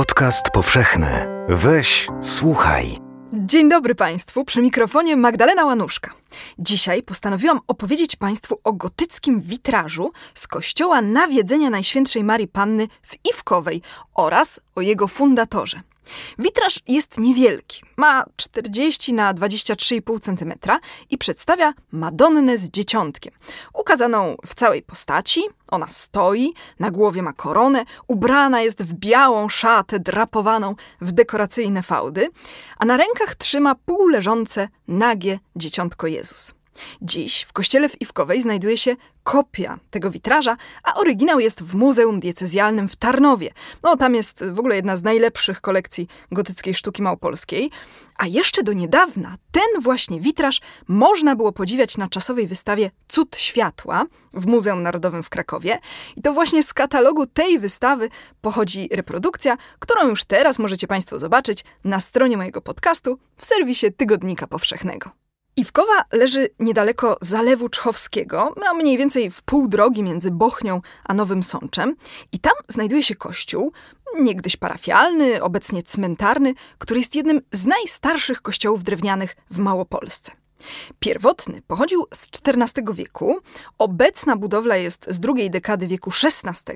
Podcast powszechny. Weź, słuchaj. Dzień dobry Państwu, przy mikrofonie Magdalena Łanuszka. Dzisiaj postanowiłam opowiedzieć Państwu o gotyckim witrażu z kościoła Nawiedzenia Najświętszej Marii Panny w Iwkowej oraz o jego fundatorze. Witraż jest niewielki, ma 40 na 23,5 cm i przedstawia Madonnę z dzieciątkiem, ukazaną w całej postaci. Ona stoi, na głowie ma koronę, ubrana jest w białą szatę drapowaną w dekoracyjne fałdy, a na rękach trzyma półleżące, nagie dzieciątko Jezus. Dziś w kościele w Iwkowej znajduje się kopia tego witraża, a oryginał jest w Muzeum Diecezjalnym w Tarnowie. No, tam jest w ogóle jedna z najlepszych kolekcji gotyckiej sztuki małopolskiej. A jeszcze do niedawna ten właśnie witraż można było podziwiać na czasowej wystawie Cud Światła w Muzeum Narodowym w Krakowie. I to właśnie z katalogu tej wystawy pochodzi reprodukcja, którą już teraz możecie Państwo zobaczyć na stronie mojego podcastu w serwisie Tygodnika Powszechnego. Iwkowa leży niedaleko Zalewu Czchowskiego, a mniej więcej w pół drogi między Bochnią a Nowym Sączem. I tam znajduje się kościół, niegdyś parafialny, obecnie cmentarny, który jest jednym z najstarszych kościołów drewnianych w Małopolsce. Pierwotny pochodził z XIV wieku, obecna budowla jest z drugiej dekady wieku XVI,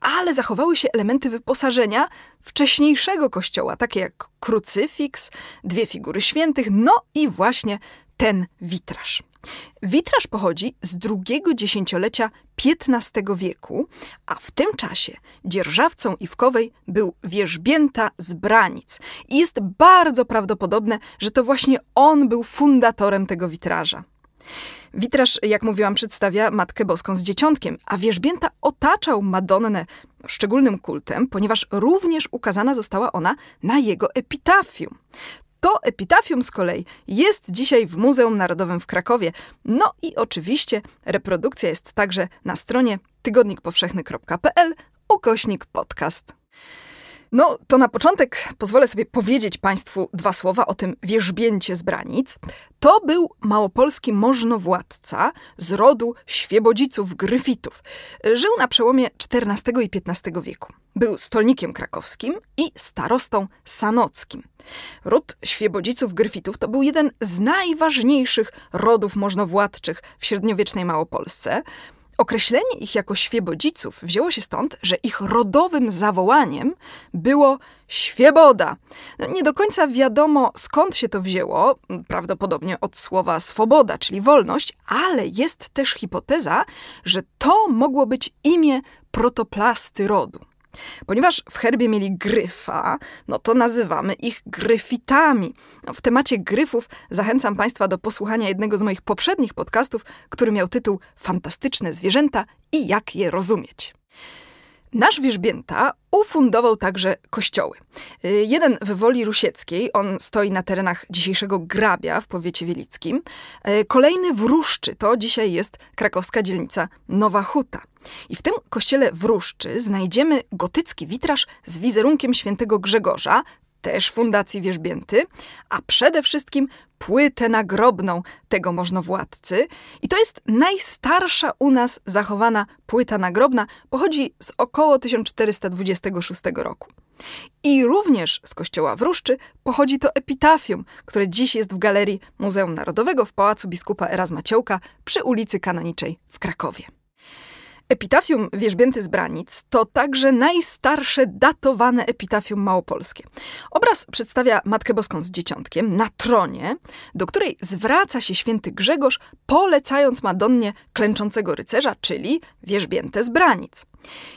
ale zachowały się elementy wyposażenia wcześniejszego kościoła, takie jak krucyfiks, dwie figury świętych, no i właśnie ten witraż. Witraż pochodzi z drugiego dziesięciolecia XV wieku, a w tym czasie dzierżawcą Iwkowej był wierzbięta z Branic. I jest bardzo prawdopodobne, że to właśnie on był fundatorem tego witraża. Witraż, jak mówiłam, przedstawia Matkę Boską z dzieciątkiem, a wierzbięta otaczał Madonnę szczególnym kultem, ponieważ również ukazana została ona na jego epitafium. To epitafium z kolei jest dzisiaj w Muzeum Narodowym w Krakowie. No i oczywiście reprodukcja jest także na stronie tygodnikpowszechny.pl ukośnik podcast. No, to na początek pozwolę sobie powiedzieć Państwu dwa słowa o tym wierzbięcie z Branic. To był małopolski możnowładca z rodu Świebodziców Gryfitów. Żył na przełomie XIV i XV wieku. Był stolnikiem krakowskim i starostą sanockim. Ród Świebodziców Gryfitów to był jeden z najważniejszych rodów możnowładczych w średniowiecznej Małopolsce. Określenie ich jako świebodziców wzięło się stąd, że ich rodowym zawołaniem było świeboda. No, nie do końca wiadomo skąd się to wzięło, prawdopodobnie od słowa swoboda, czyli wolność, ale jest też hipoteza, że to mogło być imię protoplasty rodu. Ponieważ w herbie mieli gryfa, no to nazywamy ich gryfitami. No, w temacie gryfów zachęcam Państwa do posłuchania jednego z moich poprzednich podcastów, który miał tytuł Fantastyczne zwierzęta i jak je rozumieć. Nasz wierzbięta ufundował także kościoły. Y, jeden w Woli Rusieckiej, on stoi na terenach dzisiejszego Grabia w powiecie wielickim. Y, kolejny w Ruszczy, to dzisiaj jest krakowska dzielnica Nowa Huta. I w tym kościele w Ruszczy znajdziemy gotycki witraż z wizerunkiem świętego Grzegorza, też Fundacji Wierzbięty, a przede wszystkim płytę nagrobną tego możnowładcy. I to jest najstarsza u nas zachowana płyta nagrobna, pochodzi z około 1426 roku. I również z kościoła w Ruszczy pochodzi to epitafium, które dziś jest w galerii Muzeum Narodowego w Pałacu Biskupa Erasma Ciołka przy ulicy Kanoniczej w Krakowie. Epitafium Wierzbięty z Branic to także najstarsze datowane epitafium małopolskie. Obraz przedstawia Matkę Boską z dzieciątkiem na tronie, do której zwraca się święty Grzegorz, polecając Madonnie klęczącego rycerza, czyli Wierzbięte z Branic.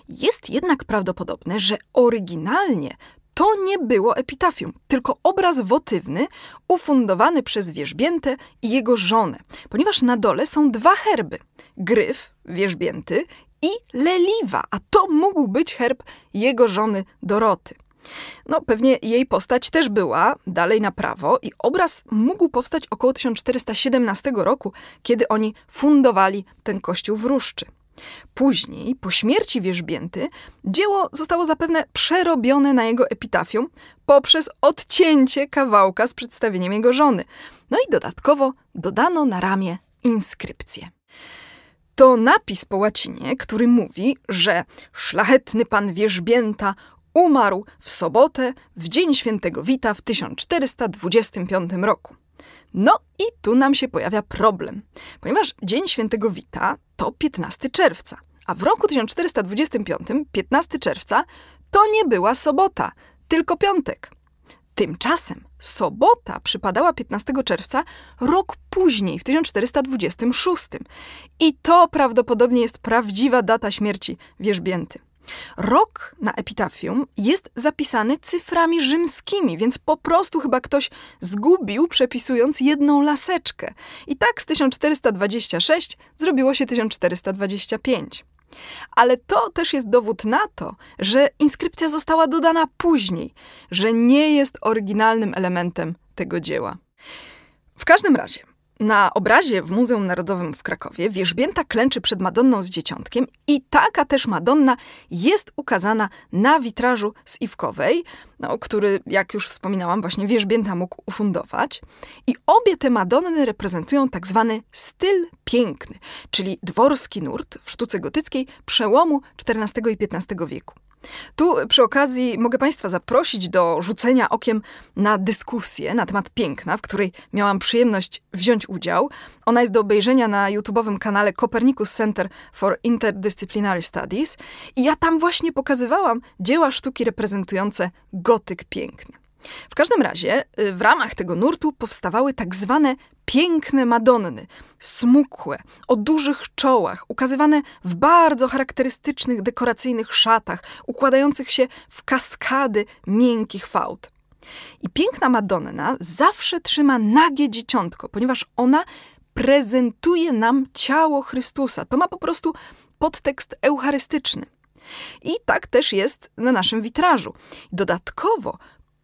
Jest jednak prawdopodobne, że oryginalnie to nie było epitafium, tylko obraz wotywny ufundowany przez wierzbięte i jego żonę, ponieważ na dole są dwa herby: gryf, wierzbięty i leliwa, a to mógł być herb jego żony Doroty. No, pewnie jej postać też była dalej na prawo i obraz mógł powstać około 1417 roku, kiedy oni fundowali ten kościół w Ruszczy. Później, po śmierci wierzbięty, dzieło zostało zapewne przerobione na jego epitafium poprzez odcięcie kawałka z przedstawieniem jego żony. No i dodatkowo dodano na ramię inskrypcję. To napis po łacinie, który mówi, że szlachetny pan wierzbięta Umarł w sobotę, w dzień świętego Wita w 1425 roku. No i tu nam się pojawia problem, ponieważ dzień świętego Wita to 15 czerwca, a w roku 1425, 15 czerwca, to nie była sobota, tylko piątek. Tymczasem sobota przypadała 15 czerwca rok później, w 1426. I to prawdopodobnie jest prawdziwa data śmierci wierzbięty. Rok na epitafium jest zapisany cyframi rzymskimi, więc po prostu chyba ktoś zgubił, przepisując jedną laseczkę. I tak z 1426 zrobiło się 1425. Ale to też jest dowód na to, że inskrypcja została dodana później, że nie jest oryginalnym elementem tego dzieła. W każdym razie, na obrazie w Muzeum Narodowym w Krakowie wierzbięta klęczy przed Madonną z dzieciątkiem i taka też Madonna jest ukazana na witrażu z Iwkowej, no, który, jak już wspominałam, właśnie wierzbięta mógł ufundować. I obie te Madonny reprezentują tak zwany styl piękny, czyli dworski nurt w sztuce gotyckiej przełomu XIV i XV wieku. Tu przy okazji mogę Państwa zaprosić do rzucenia okiem na dyskusję na temat piękna, w której miałam przyjemność wziąć udział. Ona jest do obejrzenia na YouTube'owym kanale Copernicus Center for Interdisciplinary Studies i ja tam właśnie pokazywałam dzieła sztuki reprezentujące gotyk piękny. W każdym razie y, w ramach tego nurtu powstawały tak zwane piękne Madonny, smukłe, o dużych czołach, ukazywane w bardzo charakterystycznych dekoracyjnych szatach, układających się w kaskady miękkich fałd. I piękna Madonna zawsze trzyma nagie dzieciątko, ponieważ ona prezentuje nam ciało Chrystusa. To ma po prostu podtekst eucharystyczny. I tak też jest na naszym witrażu. Dodatkowo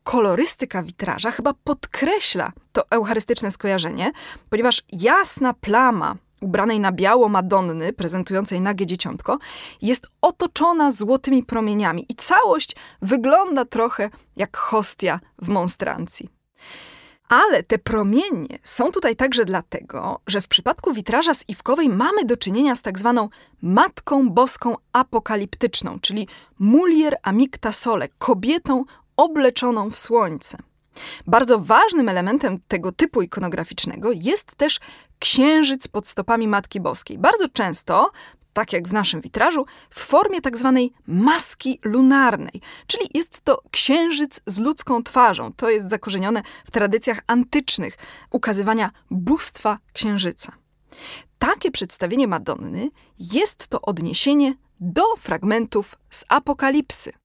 kolorystyka witraża chyba podkreśla to eucharystyczne skojarzenie, ponieważ jasna plama ubranej na biało Madonny, prezentującej nagie dzieciątko, jest otoczona złotymi promieniami i całość wygląda trochę jak hostia w monstrancji. Ale te promienie są tutaj także dlatego, że w przypadku witraża z Iwkowej mamy do czynienia z tak zwaną Matką Boską Apokaliptyczną, czyli mulier amicta sole, kobietą obleczoną w słońce. Bardzo ważnym elementem tego typu ikonograficznego jest też księżyc pod stopami Matki Boskiej. Bardzo często, tak jak w naszym witrażu, w formie tak zwanej maski lunarnej, czyli jest to księżyc z ludzką twarzą. To jest zakorzenione w tradycjach antycznych ukazywania bóstwa księżyca. Takie przedstawienie Madonny jest to odniesienie do fragmentów z Apokalipsy.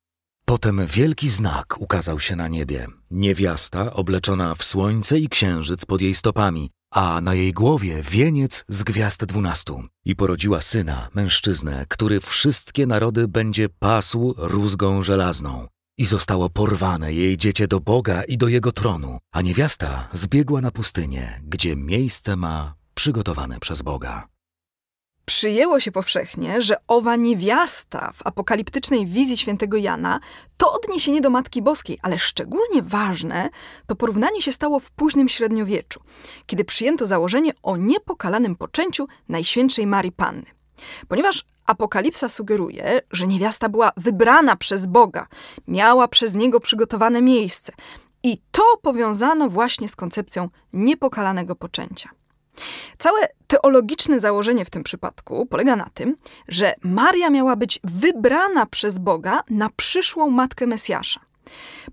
Potem wielki znak ukazał się na niebie. Niewiasta obleczona w słońce i księżyc pod jej stopami, a na jej głowie wieniec z gwiazd dwunastu. I porodziła syna, mężczyznę, który wszystkie narody będzie pasł rózgą żelazną. I zostało porwane jej dziecię do Boga i do jego tronu, a niewiasta zbiegła na pustynię, gdzie miejsce ma przygotowane przez Boga. Przyjęło się powszechnie, że owa niewiasta w apokaliptycznej wizji świętego Jana to odniesienie do Matki Boskiej, ale szczególnie ważne to porównanie się stało w późnym średniowieczu, kiedy przyjęto założenie o niepokalanym poczęciu Najświętszej Marii Panny. Ponieważ Apokalipsa sugeruje, że niewiasta była wybrana przez Boga, miała przez niego przygotowane miejsce. I to powiązano właśnie z koncepcją niepokalanego poczęcia. Całe teologiczne założenie w tym przypadku polega na tym, że Maria miała być wybrana przez Boga na przyszłą matkę Mesjasza.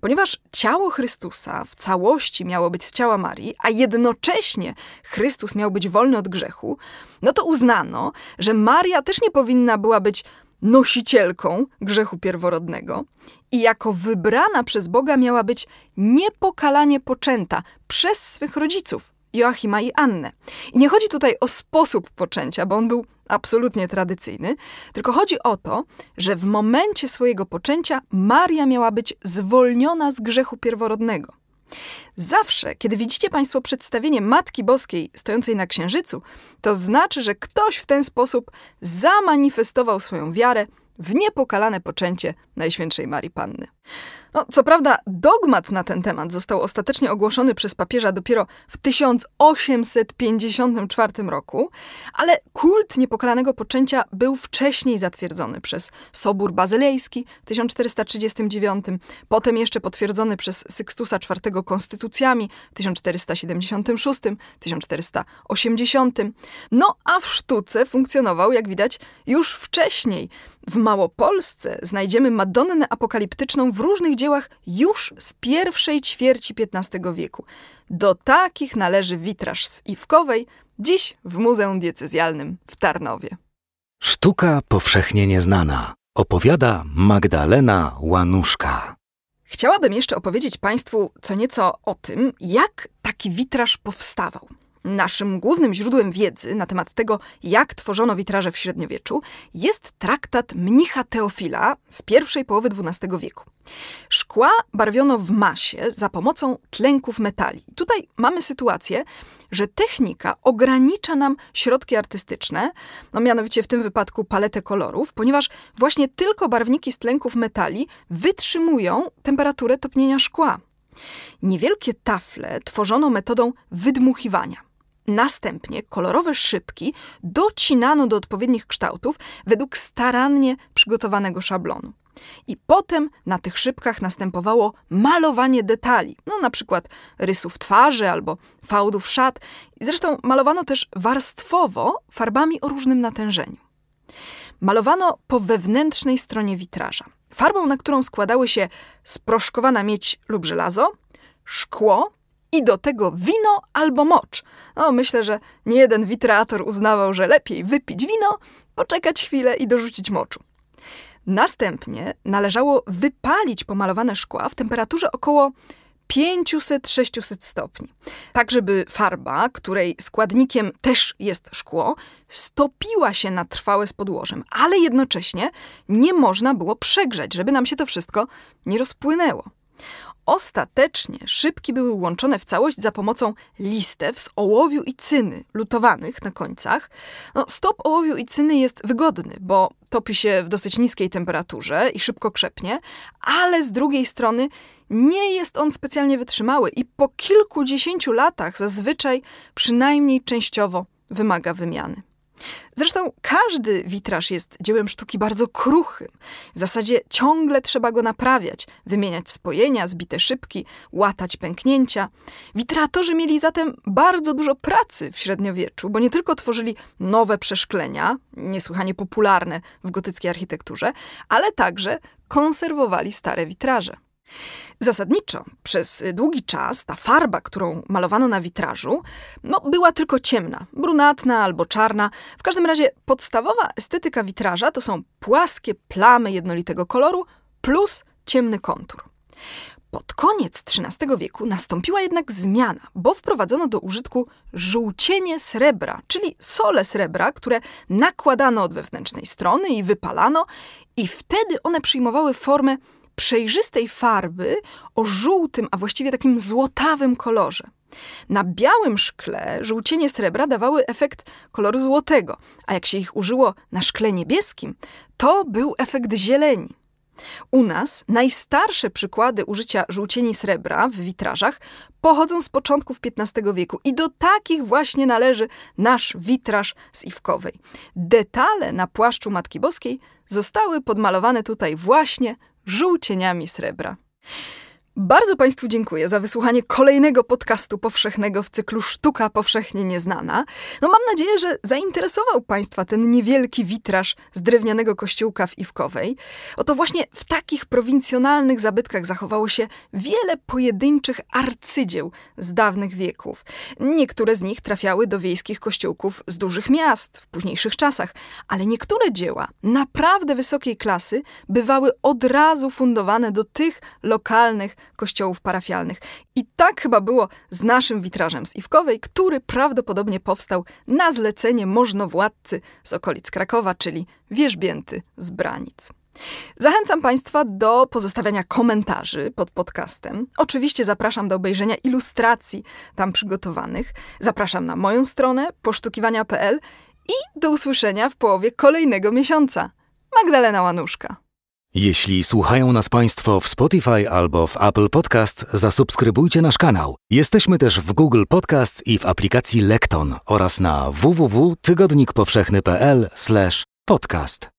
Ponieważ ciało Chrystusa w całości miało być z ciała Marii, a jednocześnie Chrystus miał być wolny od grzechu, no to uznano, że Maria też nie powinna była być nosicielką grzechu pierworodnego i jako wybrana przez Boga miała być niepokalanie poczęta przez swych rodziców, Joachima i Annę. I nie chodzi tutaj o sposób poczęcia, bo on był absolutnie tradycyjny, tylko chodzi o to, że w momencie swojego poczęcia Maria miała być zwolniona z grzechu pierworodnego. Zawsze, kiedy widzicie Państwo przedstawienie Matki Boskiej stojącej na księżycu, to znaczy, że ktoś w ten sposób zamanifestował swoją wiarę w niepokalane poczęcie Najświętszej Marii Panny. No, co prawda, dogmat na ten temat został ostatecznie ogłoszony przez papieża dopiero w 1854 roku, ale kult niepokalanego poczęcia był wcześniej zatwierdzony przez Sobór Bazylejski w 1439, potem jeszcze potwierdzony przez Sykstusa IV konstytucjami w 1476, 1480. No a w sztuce funkcjonował, jak widać, już wcześniej. W Małopolsce znajdziemy Madonnę apokaliptyczną w różnych dziełach już z pierwszej ćwierci XV wieku. Do takich należy witraż z Iwkowej, dziś w Muzeum Diecezjalnym w Tarnowie. Sztuka powszechnie nieznana. Opowiada Magdalena Łanuszka. Chciałabym jeszcze opowiedzieć Państwu co nieco o tym, jak taki witraż powstawał. Naszym głównym źródłem wiedzy na temat tego, jak tworzono witraże w średniowieczu, jest traktat mnicha Teofila z pierwszej połowy XII wieku. Szkła barwiono w masie za pomocą tlenków metali. Tutaj mamy sytuację, że technika ogranicza nam środki artystyczne, no mianowicie w tym wypadku paletę kolorów, ponieważ właśnie tylko barwniki z tlenków metali wytrzymują temperaturę topnienia szkła. Niewielkie tafle tworzono metodą wydmuchiwania. Następnie kolorowe szybki docinano do odpowiednich kształtów według starannie przygotowanego szablonu. I potem na tych szybkach następowało malowanie detali, no na przykład rysów twarzy albo fałdów szat. Zresztą malowano też warstwowo farbami o różnym natężeniu. Malowano po wewnętrznej stronie witraża. Farbą, na którą składały się sproszkowana miedź lub żelazo, szkło i do tego wino albo mocz. No, myślę, że nie jeden witrator uznawał, że lepiej wypić wino, poczekać chwilę i dorzucić moczu. Następnie należało wypalić pomalowane szkła w temperaturze około 500-600 stopni. Tak, żeby farba, której składnikiem też jest szkło, stopiła się na trwałe z podłożem, ale jednocześnie nie można było przegrzać, żeby nam się to wszystko nie rozpłynęło. Ostatecznie szybki były łączone w całość za pomocą listew z ołowiu i cyny, lutowanych na końcach. No, stop ołowiu i cyny jest wygodny, bo topi się w dosyć niskiej temperaturze i szybko krzepnie, ale z drugiej strony nie jest on specjalnie wytrzymały i po kilkudziesięciu latach zazwyczaj przynajmniej częściowo wymaga wymiany. Zresztą każdy witraż jest dziełem sztuki bardzo kruchym. W zasadzie ciągle trzeba go naprawiać, wymieniać spojenia, zbite szybki, łatać pęknięcia. Witratorzy mieli zatem bardzo dużo pracy w średniowieczu, bo nie tylko tworzyli nowe przeszklenia, niesłychanie popularne w gotyckiej architekturze, ale także konserwowali stare witraże. Zasadniczo przez długi czas ta farba, którą malowano na witrażu, no, była tylko ciemna, brunatna albo czarna. W każdym razie podstawowa estetyka witraża to są płaskie plamy jednolitego koloru plus ciemny kontur. Pod koniec XIII wieku nastąpiła jednak zmiana, bo wprowadzono do użytku żółcienie srebra, czyli sole srebra, które nakładano od wewnętrznej strony i wypalano, i wtedy one przyjmowały formę przejrzystej farby o żółtym, a właściwie takim złotawym kolorze. Na białym szkle żółcienie srebra dawały efekt koloru złotego, a jak się ich użyło na szkle niebieskim, to był efekt zieleni. U nas najstarsze przykłady użycia żółcieni srebra w witrażach pochodzą z początków XV wieku i do takich właśnie należy nasz witraż z Iwkowej. Detale na płaszczu Matki Boskiej zostały podmalowane tutaj właśnie żółcieniami srebra. Bardzo Państwu dziękuję za wysłuchanie kolejnego podcastu powszechnego w cyklu Sztuka Powszechnie Nieznana. No mam nadzieję, że zainteresował Państwa ten niewielki witraż z drewnianego kościółka w Iwkowej. Oto właśnie w takich prowincjonalnych zabytkach zachowało się wiele pojedynczych arcydzieł z dawnych wieków. Niektóre z nich trafiały do wiejskich kościółków z dużych miast w późniejszych czasach, ale niektóre dzieła naprawdę wysokiej klasy bywały od razu fundowane do tych lokalnych kościołów parafialnych. I tak chyba było z naszym witrażem z Iwkowej, który prawdopodobnie powstał na zlecenie możnowładcy z okolic Krakowa, czyli wierzbięty z Branic. Zachęcam Państwa do pozostawiania komentarzy pod podcastem. Oczywiście zapraszam do obejrzenia ilustracji tam przygotowanych. Zapraszam na moją stronę posztukiwania.pl i do usłyszenia w połowie kolejnego miesiąca. Magdalena Łanuszka. Jeśli słuchają nas Państwo w Spotify albo w Apple Podcast, zasubskrybujcie nasz kanał. Jesteśmy też w Google Podcast i w aplikacji Lekton oraz na www.tygodnikpowszechny.pl/podcast.